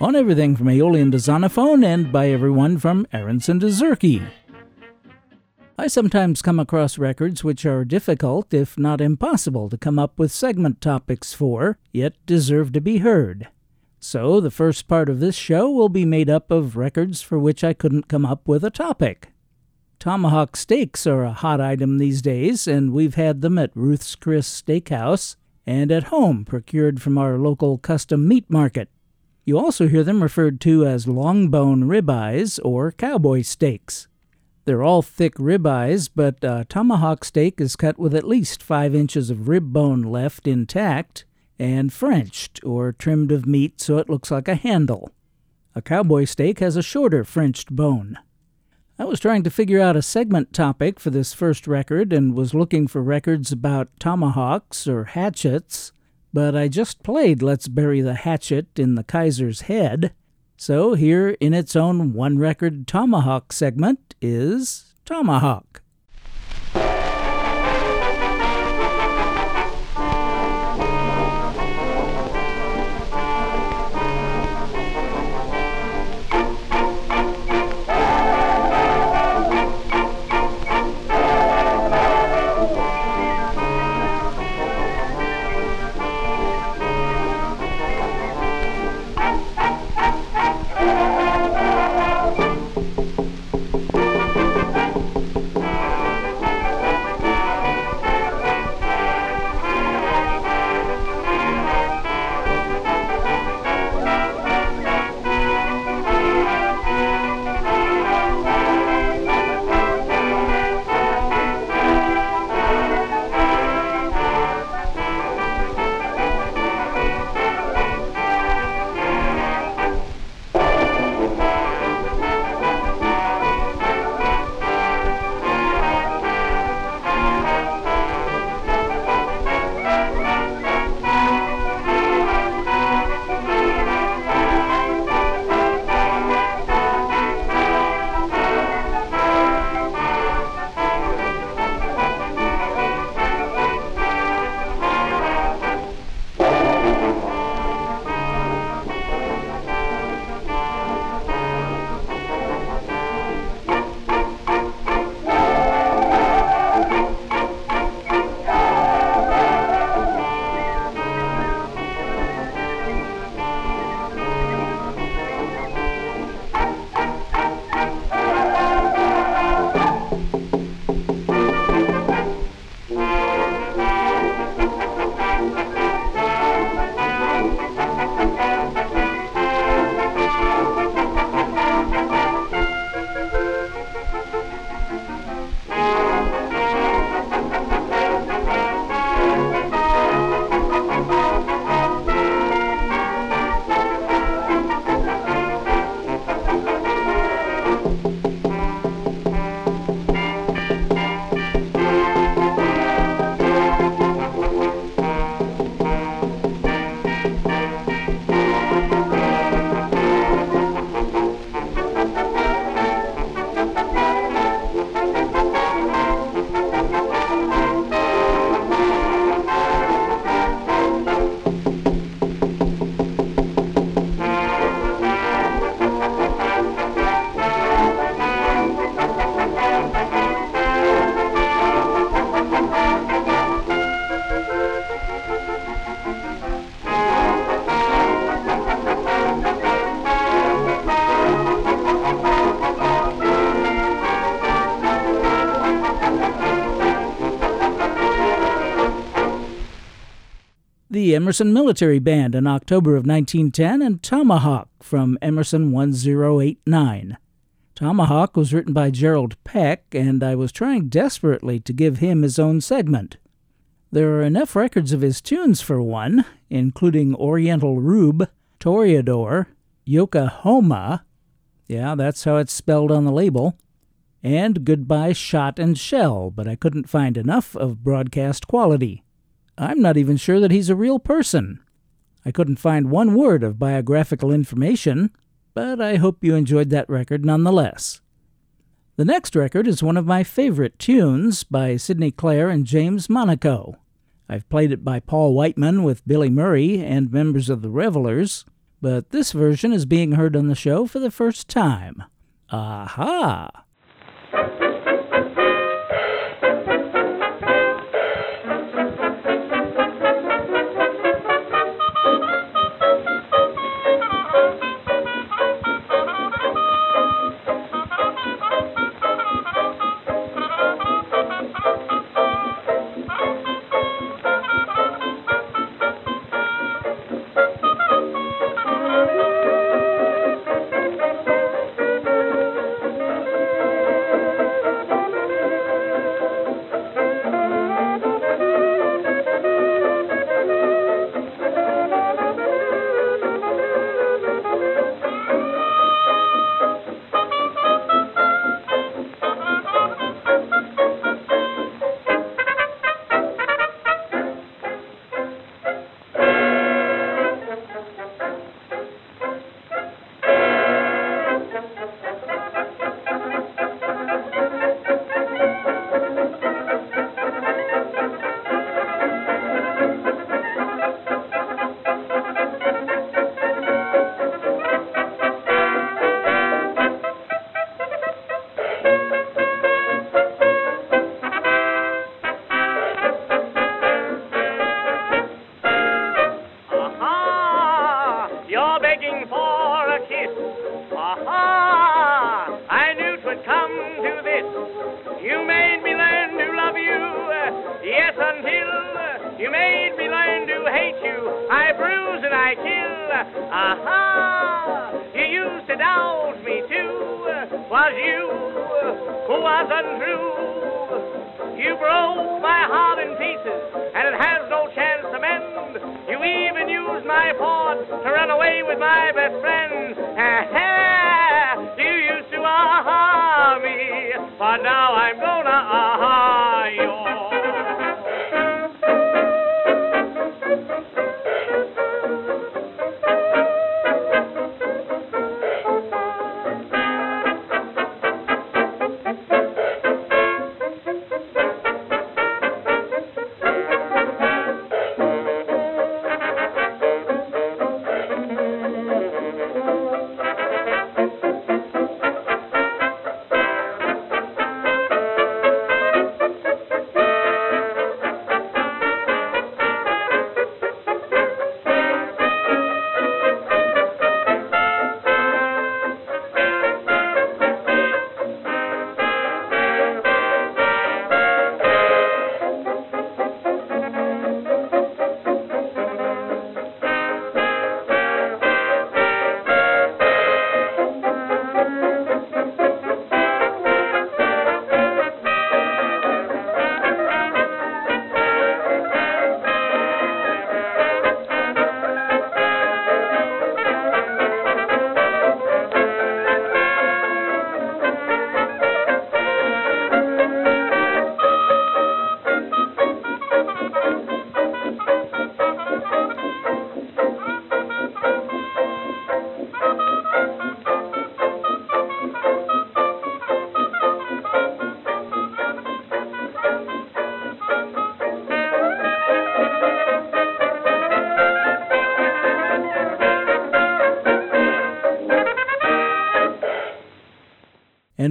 on everything from Aeolian to Zonophone and by everyone from Aaronson to Zurke. I sometimes come across records which are difficult, if not impossible, to come up with segment topics for, yet deserve to be heard. So, the first part of this show will be made up of records for which I couldn't come up with a topic. Tomahawk steaks are a hot item these days, and we've had them at Ruth's Chris Steakhouse and at home procured from our local custom meat market. You also hear them referred to as longbone ribeyes or cowboy steaks. They're all thick ribeyes, but a tomahawk steak is cut with at least five inches of rib bone left intact and Frenched or trimmed of meat so it looks like a handle. A cowboy steak has a shorter Frenched bone. I was trying to figure out a segment topic for this first record and was looking for records about tomahawks or hatchets, but I just played Let's Bury the Hatchet in the Kaiser's Head. So here, in its own one record tomahawk segment, is Tomahawk. The Emerson Military Band in October of 1910 and Tomahawk from Emerson 1089. Tomahawk was written by Gerald Peck, and I was trying desperately to give him his own segment. There are enough records of his tunes for one, including Oriental Rube, Toreador, Yokohama, yeah, that's how it's spelled on the label, and Goodbye Shot and Shell, but I couldn't find enough of broadcast quality. I'm not even sure that he's a real person. I couldn't find one word of biographical information, but I hope you enjoyed that record nonetheless. The next record is one of my favorite tunes by Sidney Clare and James Monaco. I've played it by Paul Whiteman with Billy Murray and members of the Revelers, but this version is being heard on the show for the first time. Aha!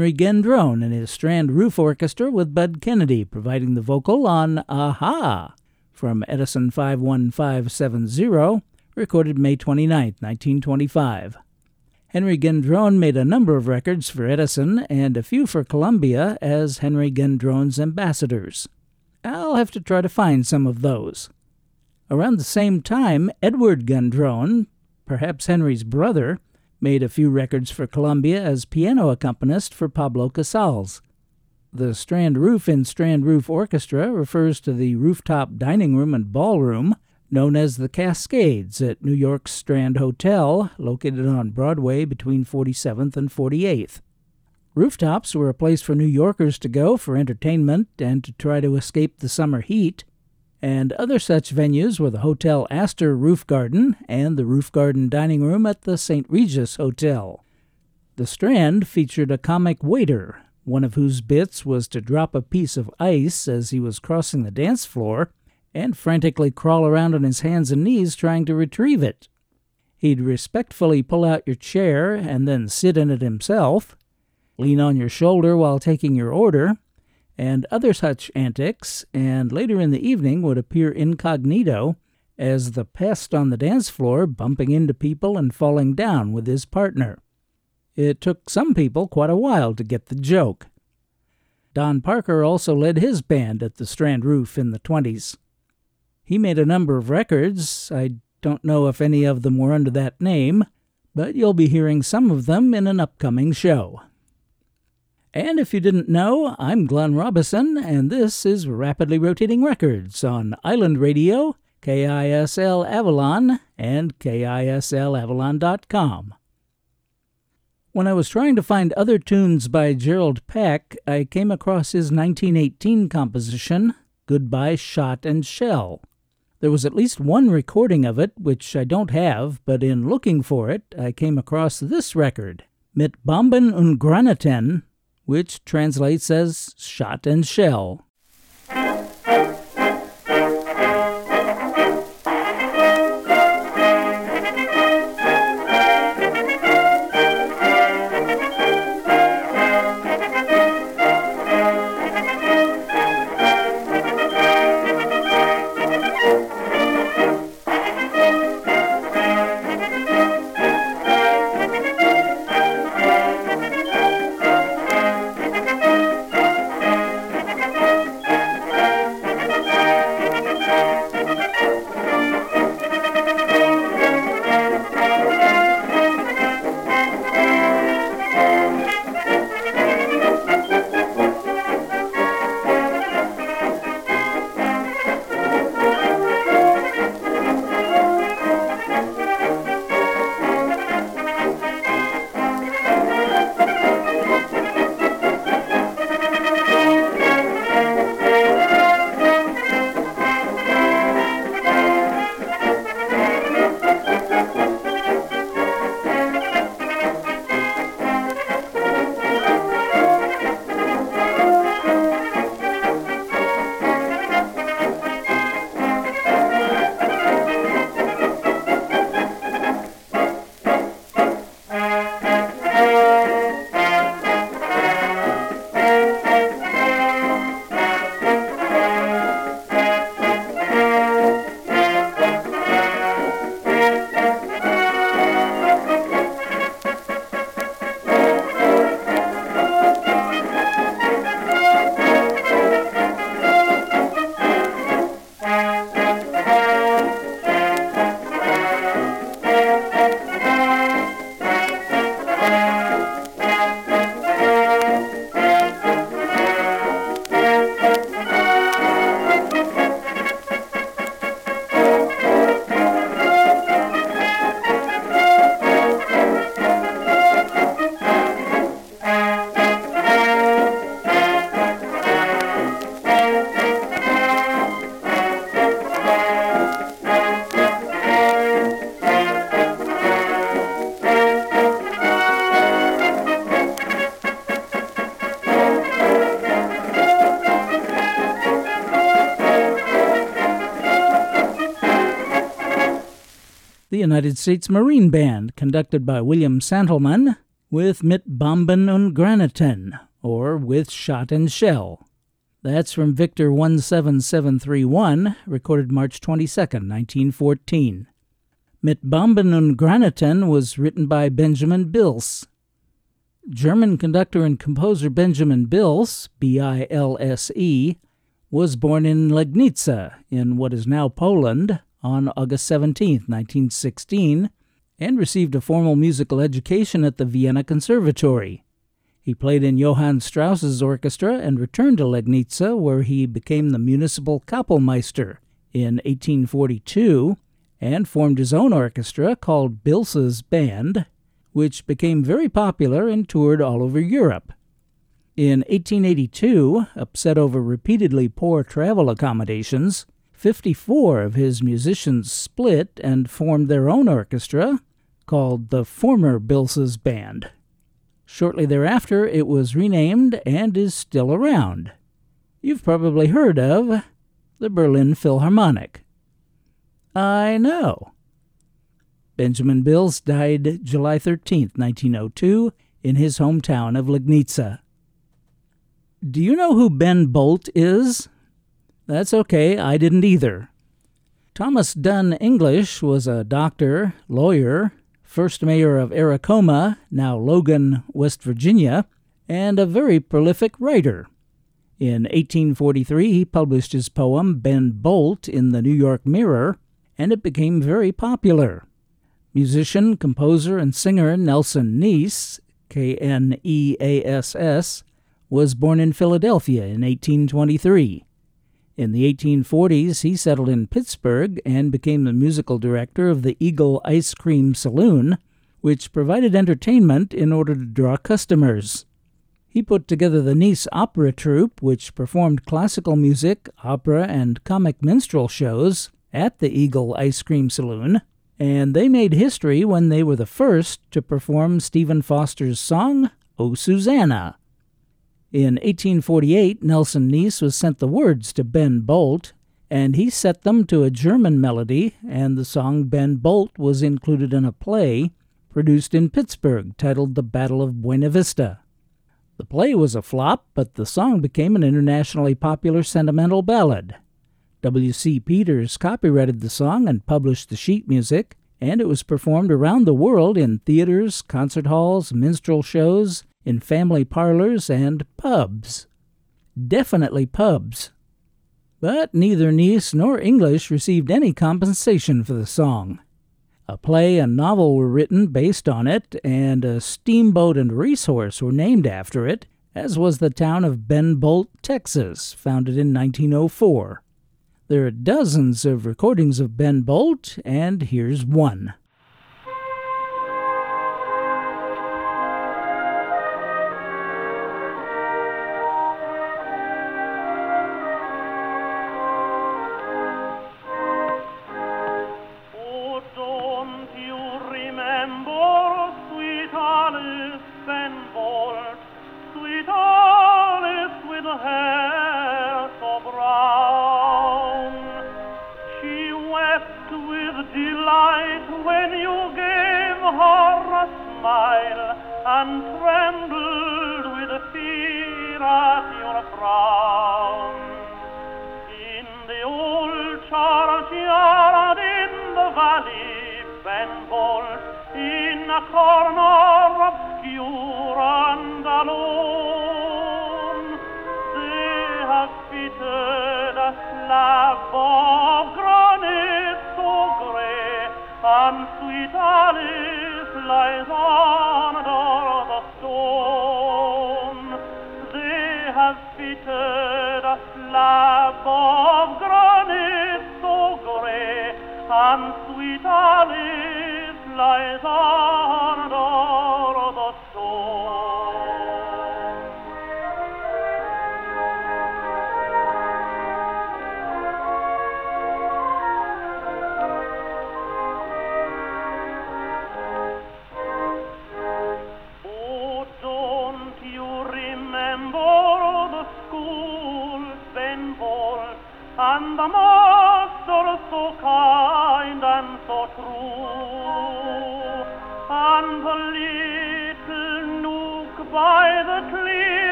Henry Gendron and his Strand Roof Orchestra with Bud Kennedy providing the vocal on Aha from Edison 51570, recorded May 29, 1925. Henry Gendron made a number of records for Edison and a few for Columbia as Henry Gendron's ambassadors. I'll have to try to find some of those. Around the same time, Edward Gendron, perhaps Henry's brother, made a few records for Columbia as piano accompanist for Pablo Casals. The Strand Roof in Strand Roof Orchestra refers to the rooftop dining room and ballroom known as the Cascades at New York's Strand Hotel, located on Broadway between 47th and 48th. Rooftops were a place for New Yorkers to go for entertainment and to try to escape the summer heat, and other such venues were the Hotel Astor Roof Garden and the Roof Garden Dining Room at the St. Regis Hotel. The Strand featured a comic waiter, one of whose bits was to drop a piece of ice as he was crossing the dance floor and frantically crawl around on his hands and knees trying to retrieve it. He'd respectfully pull out your chair and then sit in it himself, lean on your shoulder while taking your order, and other such antics, and later in the evening would appear incognito as the pest on the dance floor, bumping into people and falling down with his partner. It took some people quite a while to get the joke. Don Parker also led his band at the Strand Roof in the 20s. He made a number of records. I don't know if any of them were under that name, but you'll be hearing some of them in an upcoming show. And if you didn't know, I'm Glenn Robison, and this is Rapidly Rotating Records on Island Radio, KISL Avalon, and KISLAvalon.com. When I was trying to find other tunes by Gerald Peck, I came across his 1918 composition, Goodbye Shot and Shell. There was at least one recording of it, which I don't have, but in looking for it, I came across this record, Mit Bomben und Granaten, which translates as Shot and Shell. United States Marine Band, conducted by William Santelmann, with Mit Bomben und Granaten, or with Shot and Shell. That's from Victor 17731, recorded March 22, 1914. Mit Bomben und Granaten was written by Benjamin Bilse. German conductor and composer Benjamin Bilse, B I L S E, was born in Legnica, in what is now Poland, on August 17, 1916, and received a formal musical education at the Vienna Conservatory. He played in Johann Strauss's orchestra and returned to Legnica, where he became the municipal Kapellmeister in 1842 and formed his own orchestra called Bilse's Band, which became very popular and toured all over Europe. In 1882, upset over repeatedly poor travel accommodations, 54 of his musicians split and formed their own orchestra called the former Bilse's Band. Shortly thereafter, it was renamed and is still around. You've probably heard of the Berlin Philharmonic. I know. Benjamin Bilse died July 13, 1902, in his hometown of Legnica. Do you know who Ben Bolt is? That's okay, I didn't either. Thomas Dunn English was a doctor, lawyer, first mayor of Aracoma, now Logan, West Virginia, and a very prolific writer. In 1843, he published his poem Ben Bolt in the New York Mirror, and it became very popular. Musician, composer, and singer Nelson Kneass, K N E A S S, was born in Philadelphia in 1823. In the 1840s, he settled in Pittsburgh and became the musical director of the Eagle Ice Cream Saloon, which provided entertainment in order to draw customers. He put together the Nice Opera Troupe, which performed classical music, opera, and comic minstrel shows at the Eagle Ice Cream Saloon, and they made history when they were the first to perform Stephen Foster's song, O Susanna. In 1848, Nelson Kneass was sent the words to Ben Bolt, and he set them to a German melody, and the song Ben Bolt was included in a play produced in Pittsburgh titled The Battle of Buena Vista. The play was a flop, but the song became an internationally popular sentimental ballad. W.C. Peters copyrighted the song and published the sheet music, and it was performed around the world in theaters, concert halls, minstrel shows, in family parlors and pubs. Definitely pubs. But neither Kneass nor English received any compensation for the song. A play and novel were written based on it, and a steamboat and racehorse were named after it, as was the town of Ben Bolt, Texas, founded in 1904. There are dozens of recordings of Ben Bolt, and here's one.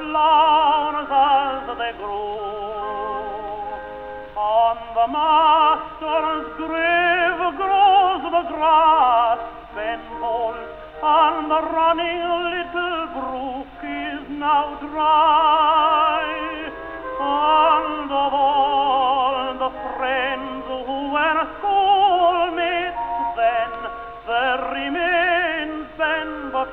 You and I, and of all the grass, then bold, and the running little brook is now dry. And the hold of friends who were schoolmates then, there remains then but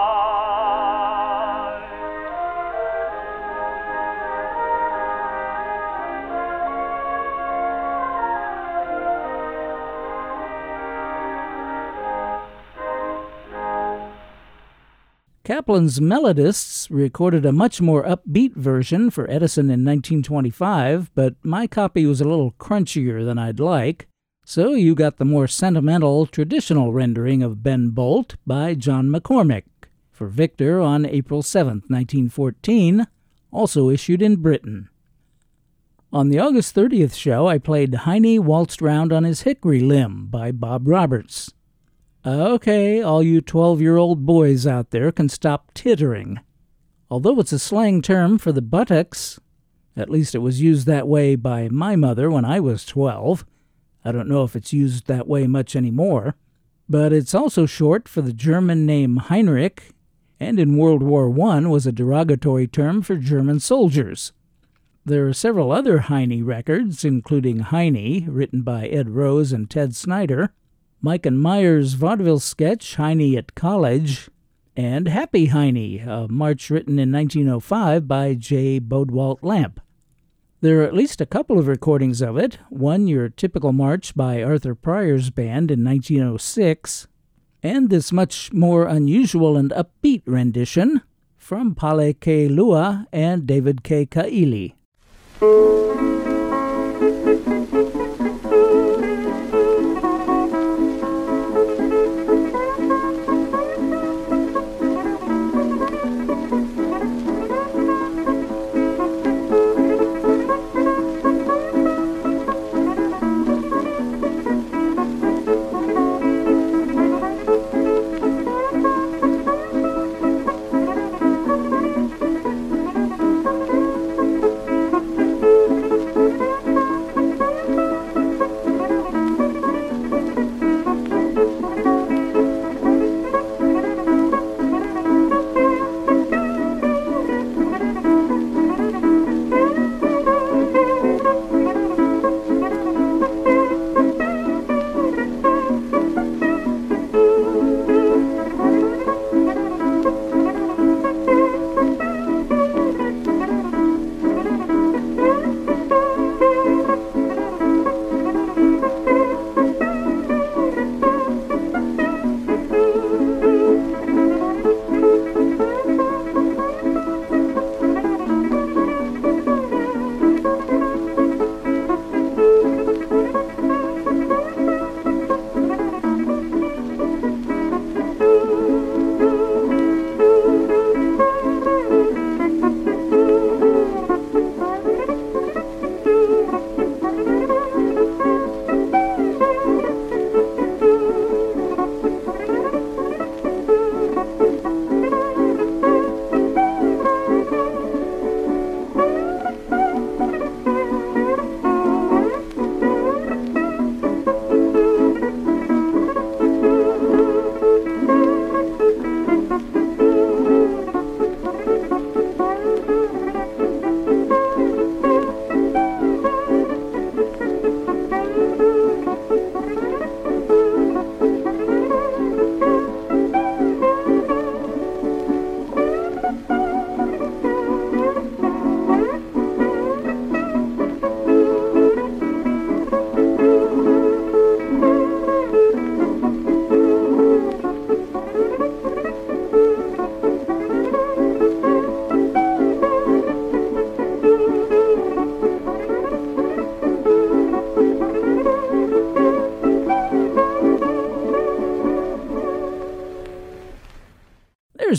Kaplan's Melodists recorded a much more upbeat version for Edison in 1925, but my copy was a little crunchier than I'd like. So you got the more sentimental, traditional rendering of Ben Bolt by John McCormack for Victor on April 7, 1914, also issued in Britain. On the August 30th show, I played Heine Waltzed Round on His Hickory Limb by Bob Roberts. Okay, all you 12 year old boys out there can stop tittering. Although it's a slang term for the buttocks, at least it was used that way by my mother when I was 12. I don't know if it's used that way much anymore. But it's also short for the German name Heinrich, and in World War I was a derogatory term for German soldiers. There are several other Heine records, including Heine, written by Ed Rose and Ted Snyder, Mike and Myers' vaudeville sketch, Heine at College, and Happy Heine, a march written in 1905 by J. Bodewalt Lampe. There are at least a couple of recordings of it one, your typical march by Arthur Pryor's band in 1906, and this much more unusual and upbeat rendition from Pale K. Lua and David K. Kaili.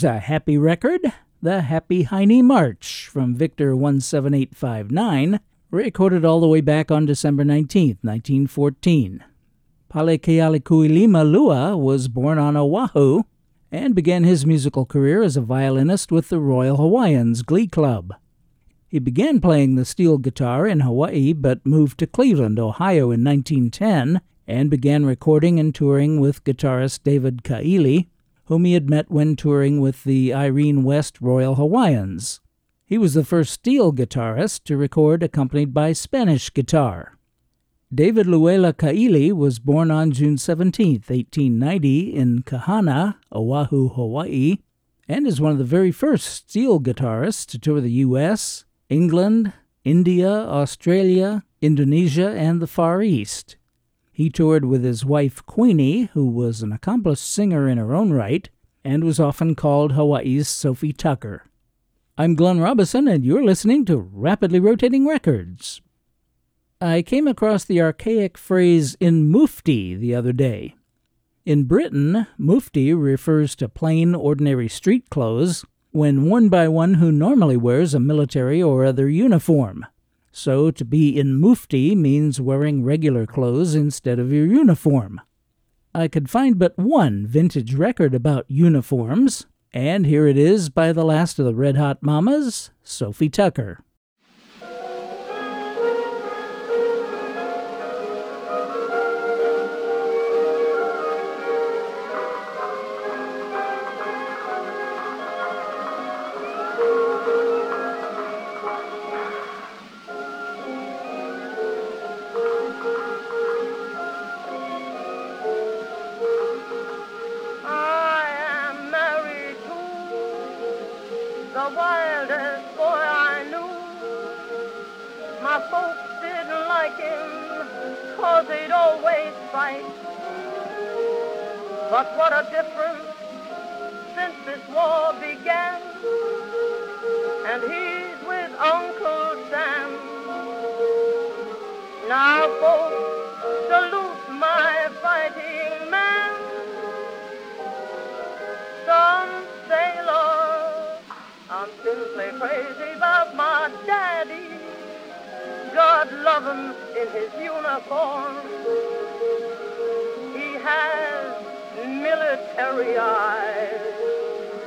There's a happy record, the Happy Heine March from Victor 17859, recorded all the way back on December 19, 1914. Palekealikuilima Lua was born on Oahu and began his musical career as a violinist with the Royal Hawaiians Glee Club. He began playing the steel guitar in Hawaii but moved to Cleveland, Ohio in 1910 and began recording and touring with guitarist David Kaili, whom he had met when touring with the Irene West Royal Hawaiians. He was the first steel guitarist to record accompanied by Spanish guitar. David Luela Kaili was born on June 17, 1890, in Kahana, Oahu, Hawaii, and is one of the very first steel guitarists to tour the U.S., England, India, Australia, Indonesia, and the Far East. He toured with his wife Queenie, who was an accomplished singer in her own right, and was often called Hawaii's Sophie Tucker. I'm Glenn Robison, and you're listening to Rapidly Rotating Records. I came across the archaic phrase in mufti the other day. In Britain, mufti refers to plain, ordinary street clothes when worn by one who normally wears a military or other uniform. So, to be in mufti means wearing regular clothes instead of your uniform. I could find but one vintage record about uniforms, and here it is by the last of the Red Hot Mamas, Sophie Tucker. I'm crazy about my daddy. God love him in his uniform. He has military eyes.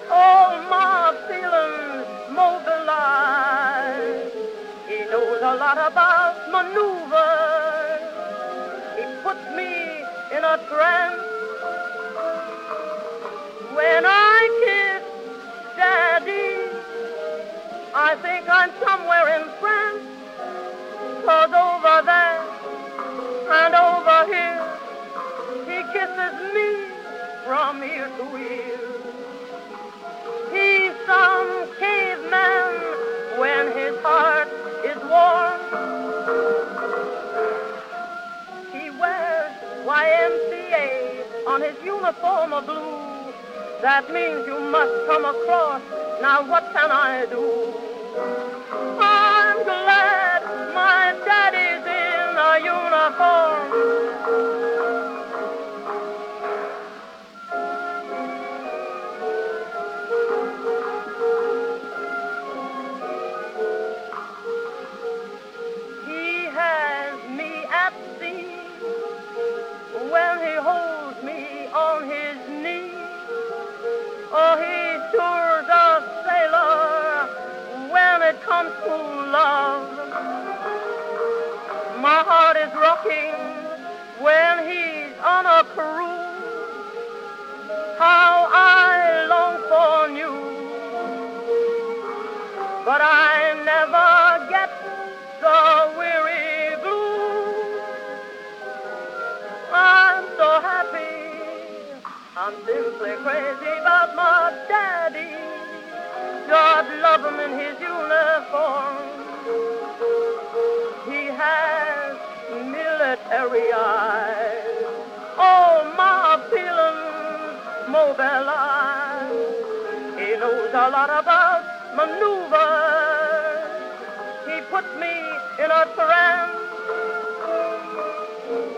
All my feelings mobilized. He knows a lot about maneuvers. He puts me in a trance. Somewhere in France. Cause over there and over here, he kisses me from ear to ear. He's some caveman when his heart is warm. He wears YMCA on his uniform of blue. That means you must come across. Now what can I do? I'm glad my daddy's in a uniform. When he's on a cruise. How a lot about maneuvers. He puts me in a trance.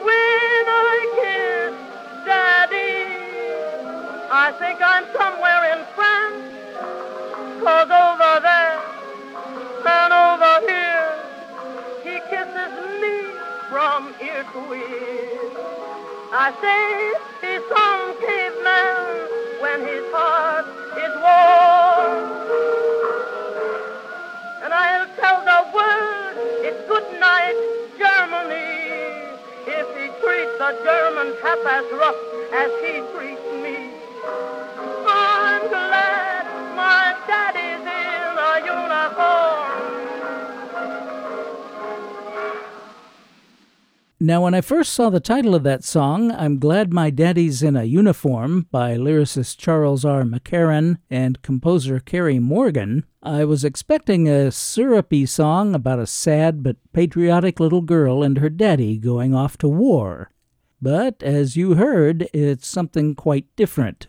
When I kiss Daddy. I think I'm somewhere in France, cause over there and over here, he kisses me from ear to ear. I say the Germans half as rough as he treats me. Now, when I first saw the title of that song, I'm Glad My Daddy's in a Uniform by lyricist Charles R. McCarron and composer Carey Morgan, I was expecting a syrupy song about a sad but patriotic little girl and her daddy going off to war. But as you heard, it's something quite different.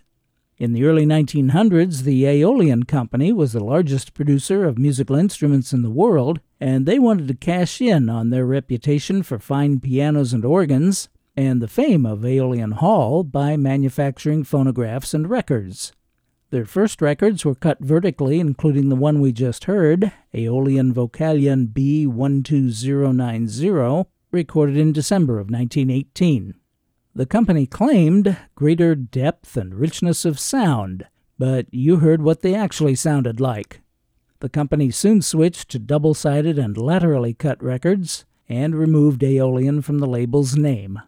In the early 1900s, the Aeolian Company was the largest producer of musical instruments in the world, and they wanted to cash in on their reputation for fine pianos and organs and the fame of Aeolian Hall by manufacturing phonographs and records. Their first records were cut vertically, including the one we just heard, Aeolian Vocalion B12090, recorded in December of 1918. The company claimed greater depth and richness of sound, but you heard what they actually sounded like. The company soon switched to double sided and laterally cut records and removed Aeolian from the label's name.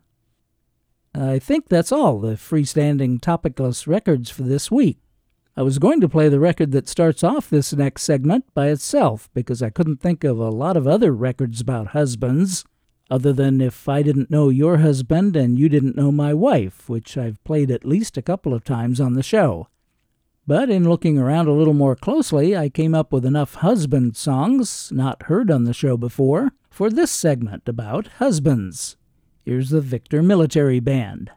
I think that's all the freestanding topicless records for this week. I was going to play the record that starts off this next segment by itself because I couldn't think of a lot of other records about husbands, other than if I didn't know your husband and you didn't know my wife, which I've played at least a couple of times on the show. But in looking around a little more closely, I came up with enough husband songs, not heard on the show before, for this segment about husbands. Here's the Victor Military Band.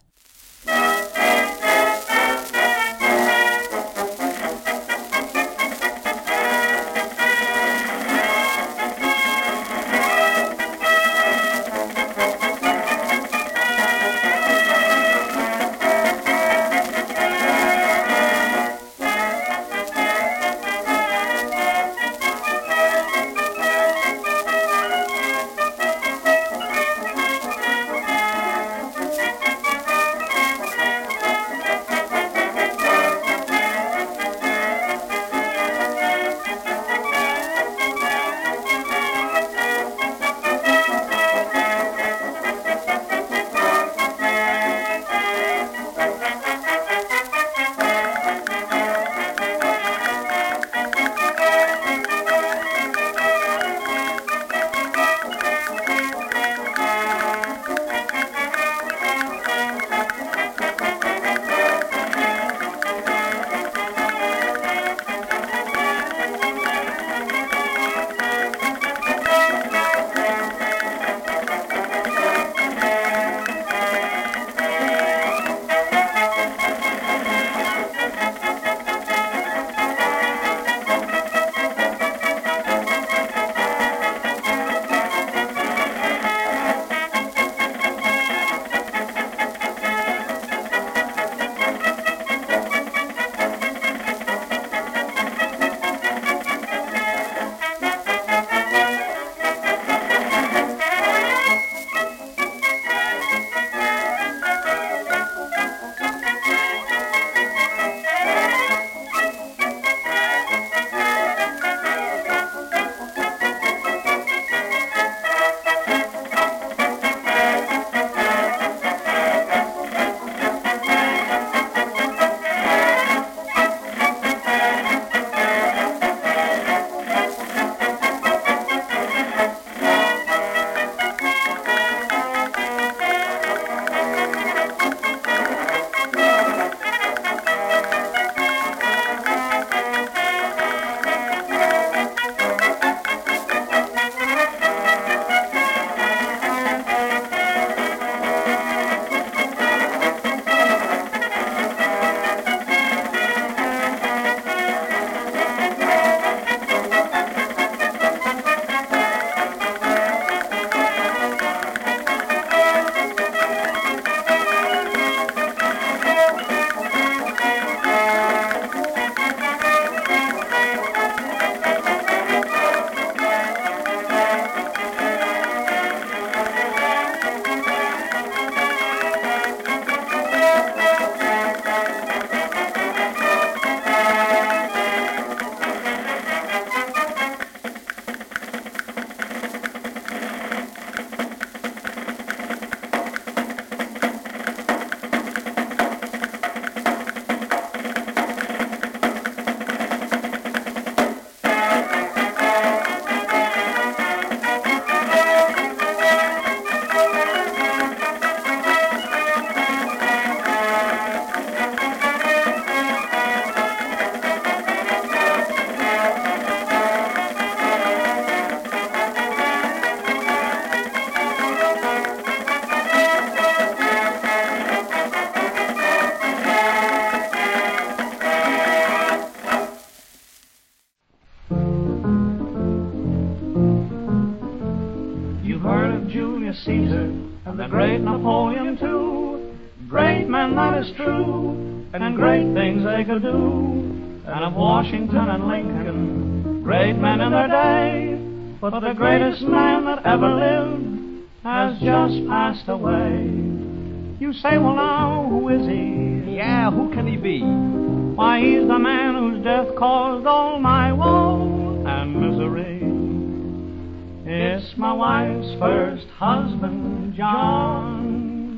Husband, John,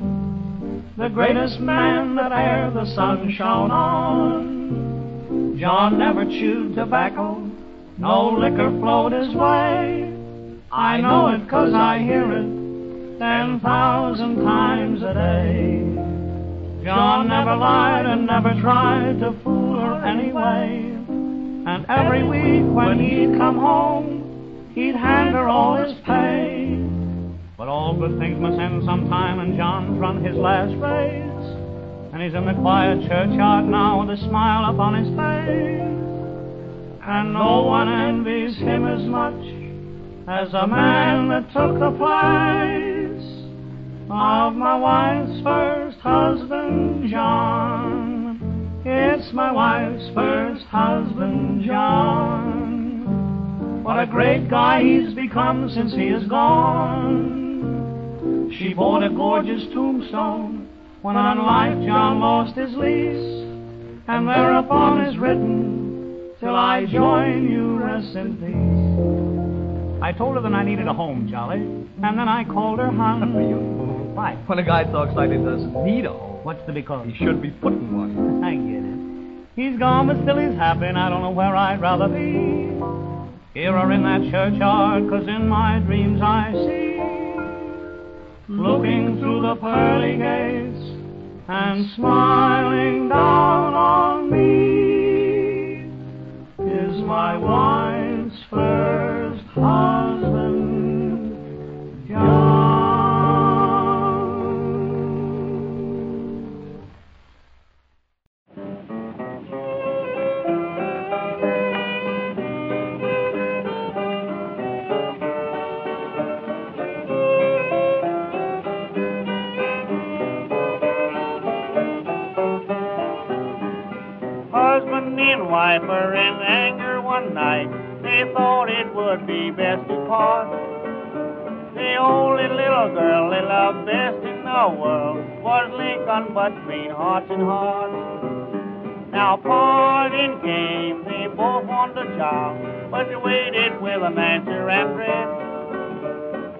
the greatest man that e'er the sun shone on. John never chewed tobacco, no liquor flowed his way. I know it 'cause I hear it ten thousand times a day. John never lied and never tried to fool her anyway. And every week when he'd come home, he'd hand her all his pay. But all good things must end sometime, and John's run his last race. And he's in the quiet churchyard now with a smile upon his face. And no one envies him as much as the man that took the place of my wife's first husband, John. It's my wife's first husband, John. What a great guy he's become since he is gone. She bought a gorgeous tombstone when on life John lost his lease, and thereupon is written, Till I join you, rest in peace. I told her that I needed a home, Jolly, and then I called her hon. Why? When a guy's so excited doesn't need a home, What's the because? he should be putting one. I get it. He's gone, but still he's happy, and I don't know where I'd rather be. Here or in that churchyard, 'cause in my dreams I see, looking through the pearly gates and smiling down on me, is my wife's first husband, wife in anger one night. They thought it would be best to part. The only little girl they loved best in the world was Lincoln but between hearts and hearts. Now parting came, they both wanted a child, but they waited with an answer and dread.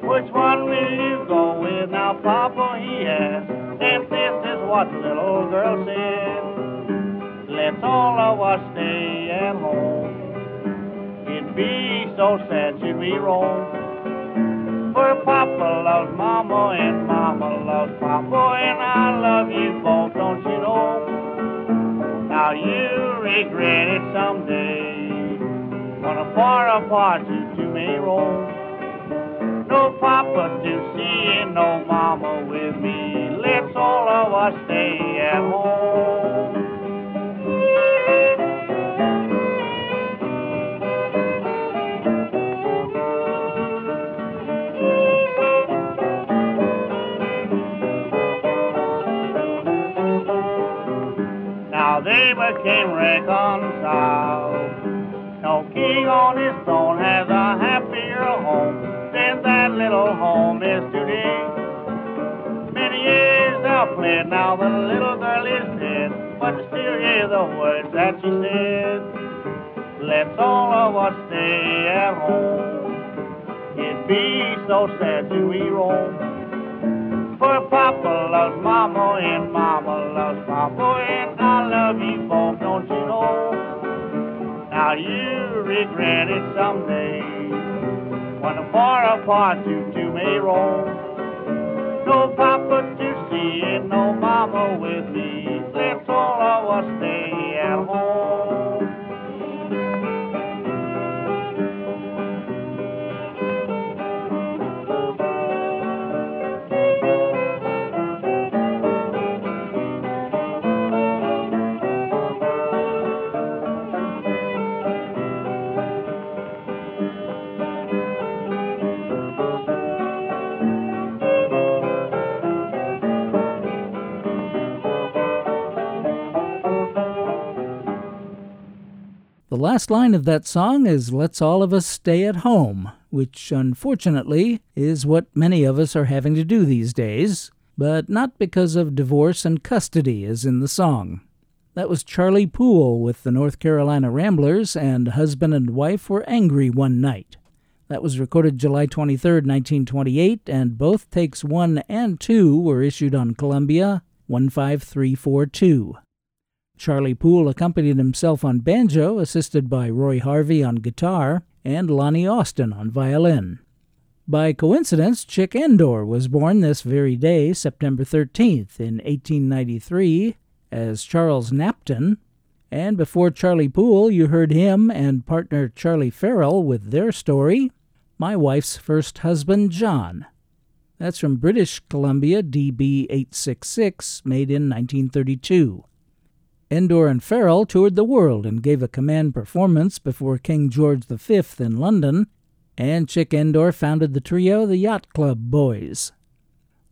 Which one will you go with now, Papa? He asked. And this is what the little girl said. Let's all of us stay at home. It'd be so sad should we roam. For Papa loves Mama and Mama loves Papa and I love you both, don't you know? Now you regret it someday when far apart you two may roam. No Papa to see and no Mama with me. Let's all of us stay at home. They became reconciled. No king on his throne has a happier home than that little home is today. Many years thou played, now the little girl is dead, but still hear the words that she said. Let's all of us stay at home. It'd be so sad to we roam. For Papa loves Mama and Mama loves Papa and I love you both, don't you know? Now you regret it someday when far apart you two may roam. No Papa to see and no Mama with me. Let's all of us stay at home. The last line of that song is Let's All of Us Stay at Home, which unfortunately is what many of us are having to do these days, but not because of divorce and custody, as in the song. That was Charlie Poole with the North Carolina Ramblers, and husband and wife were angry one night. That was recorded July 23, 1928, and both takes 1 and 2 were issued on Columbia 15342. Charlie Poole accompanied himself on banjo, assisted by Roy Harvey on guitar and Lonnie Austin on violin. By coincidence, Chick Endor was born this very day, September 13th, in 1893, as Charles Napton, and before Charlie Poole, you heard him and partner Charlie Farrell with their story, My Wife's First Husband, John. That's from British Columbia DB 866, made in 1932. Endor and Farrell toured the world and gave a command performance before King George V in London, and Chick Endor founded the trio the Yacht Club Boys.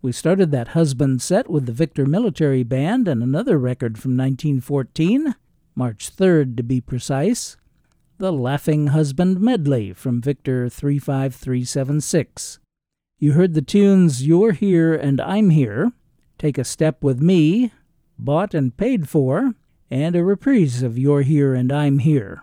We started that husband set with the Victor Military Band and another record from 1914, March 3rd to be precise, the Laughing Husband Medley from Victor 35376. You heard the tunes You're Here and I'm Here, Take a Step with Me, Bought and Paid For, and a reprise of You're Here and I'm Here.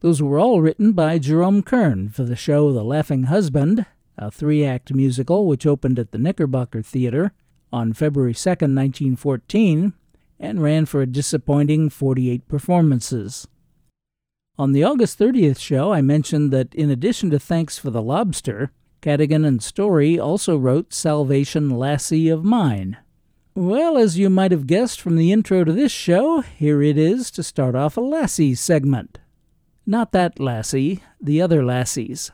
Those were all written by Jerome Kern for the show The Laughing Husband, a three act musical which opened at the Knickerbocker Theater on February 2, 1914, and ran for a disappointing 48 performances. On the August 30th show, I mentioned that in addition to Thanks for the Lobster, Caddigan and Story also wrote Salvation Lassie of Mine, well, as you might have guessed from the intro to this show, here it is to start off a Lassie segment. Not that Lassie, the other Lassies.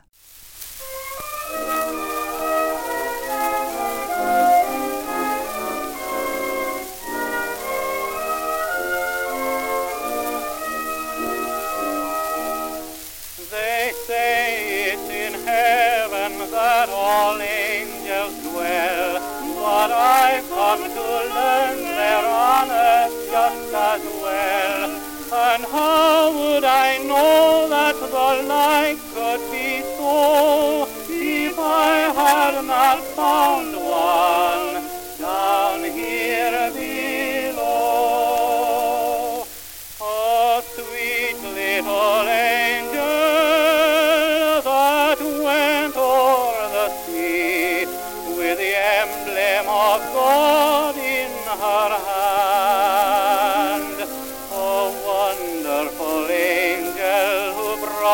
I've come to learn they're on earth just as well. And how would I know that the like could be so if I had not found one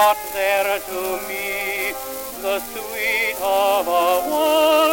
brought there to me the sweet of a wolf-furrowed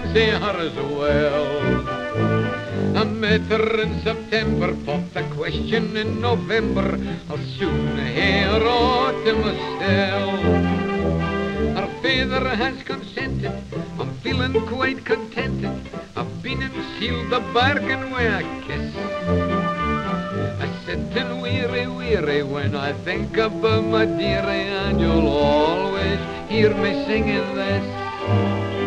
fancy her as well. I met her in September, popped the question in November. I'll soon hear autumn myself. Her father has consented, I'm feeling quite contented. I've been and sealed the bargain with a kiss. I sit and weary, weary when I think about my dearie, and you'll always hear me singing this.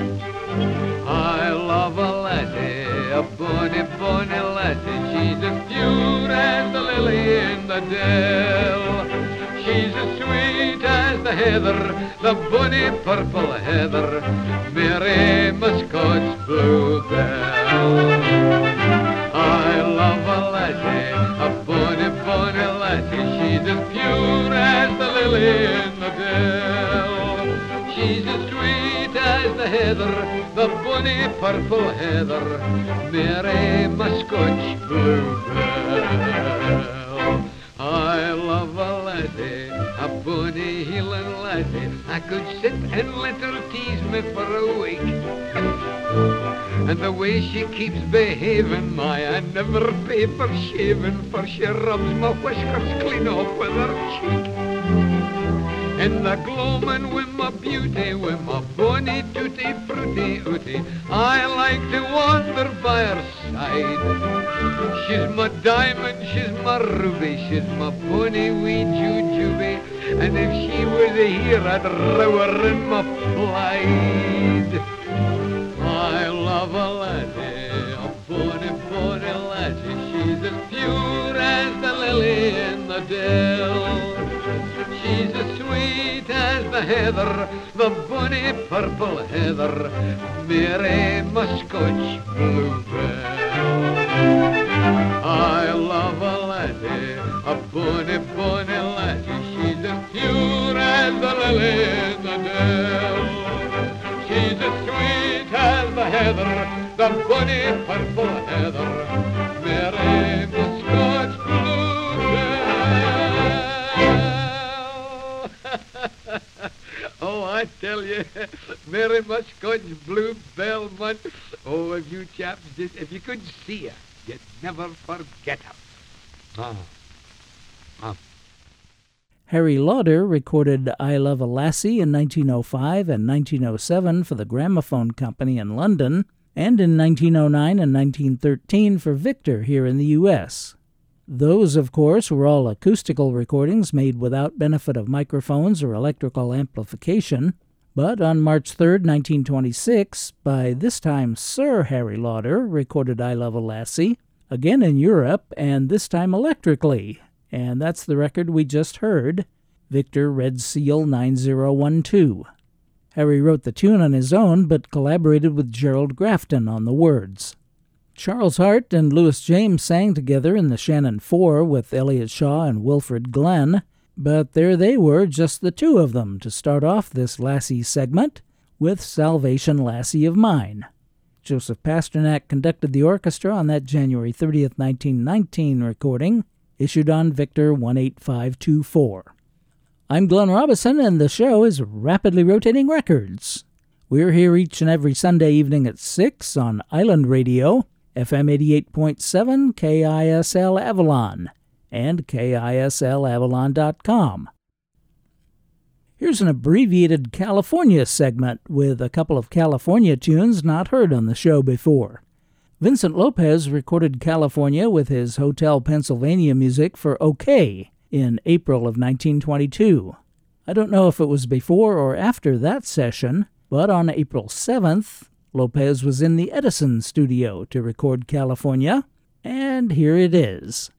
Bonny laddie. She's as pure as the lily in the dell. She's as sweet as the heather, the bonny purple heather, Mary Muscot's bluebell. I love a lassie, a bonny, bonny lassie. She's as pure as the lily heather, the bonny purple heather, Mary Muscot's bluebell. I love a laddie, a bonny heeling laddie. I could sit and let her tease me for a week. And the way she keeps behaving, my, I never pay for shaving, for she rubs my whiskers clean off with her cheek. And the gloaming with my beauty, with my bonny tutti frutti ooty, I like to wander by her side. She's my diamond, she's my ruby, she's my bonny wee jujube, and if she was here, I'd row her in my pride. I love a laddie, a bonny, bonny laddie. She's as pure as the lily in the dell. She's as sweet as the heather, the bonny purple heather, Mary Muscotch bluebell. I love a laddie, a bonny, bonny laddie. She's as pure as the lily in the dell. She's as sweet as the heather, the bonny purple heather, Mary oh, I tell you, Mary Muscot's bluebell, man. Oh, if you chaps did, if you could see her, you'd never forget her. Ah, ah. Harry Lauder recorded I Love a Lassie in 1905 and 1907 for the Gramophone Company in London, and in 1909 and 1913 for Victor here in the U.S. Those, of course, were all acoustical recordings made without benefit of microphones or electrical amplification. But on March 3, 1926, by this time Sir Harry Lauder recorded I Love a Lassie, again in Europe, and this time electrically. And that's the record we just heard, Victor Red Seal 9012. Harry wrote the tune on his own, but collaborated with Gerald Grafton on the words. Charles Hart and Lewis James sang together in the Shannon Four with Elliott Shaw and Wilfred Glenn, but there they were, just the two of them, to start off this Lassie segment with Salvation Lassie of Mine. Joseph Pasternack conducted the orchestra on that January 30th, 1919 recording, issued on Victor 18524. I'm Glenn Robison, and the show is Rapidly Rotating Records. We're here each and every Sunday evening at 6 on Island Radio, FM 88.7 KISL Avalon, and KISLAvalon.com. Here's an abbreviated California segment with a couple of California tunes not heard on the show before. Vincent Lopez recorded California with his Hotel Pennsylvania music for OKeh in April of 1922. I don't know if it was before or after that session, but on April 7th, Lopez was in the Edison studio to record California, and here it is.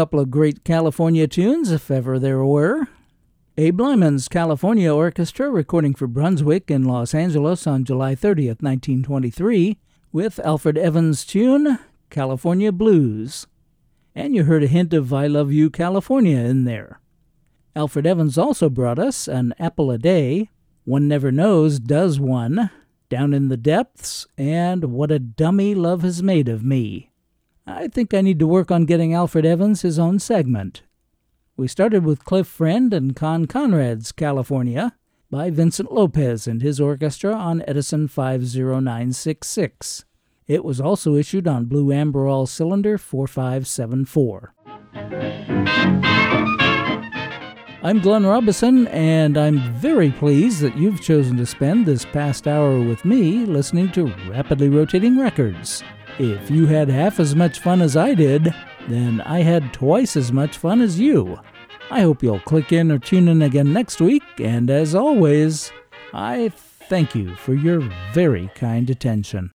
Couple of great California tunes, if ever there were. Abe Lyman's California Orchestra recording for Brunswick in Los Angeles on July 30th, 1923, with Alfred Evans' tune, California Blues. And you heard a hint of I Love You, California in there. Alfred Evans also brought us an apple a day, One Never Knows Does One, Down in the Depths, and What a Dummy Love Has Made of Me. I think I need to work on getting Alfred Evans his own segment. We started with Cliff Friend and Con Conrad's California by Vincent Lopez and his orchestra on Edison 50966. It was also issued on Blue Amberol Cylinder 4574. I'm Glenn Robison, and I'm very pleased that you've chosen to spend this past hour with me listening to Rapidly Rotating Records. If you had half as much fun as I did, then I had twice as much fun as you. I hope you'll click in or tune in again next week, and as always, I thank you for your very kind attention.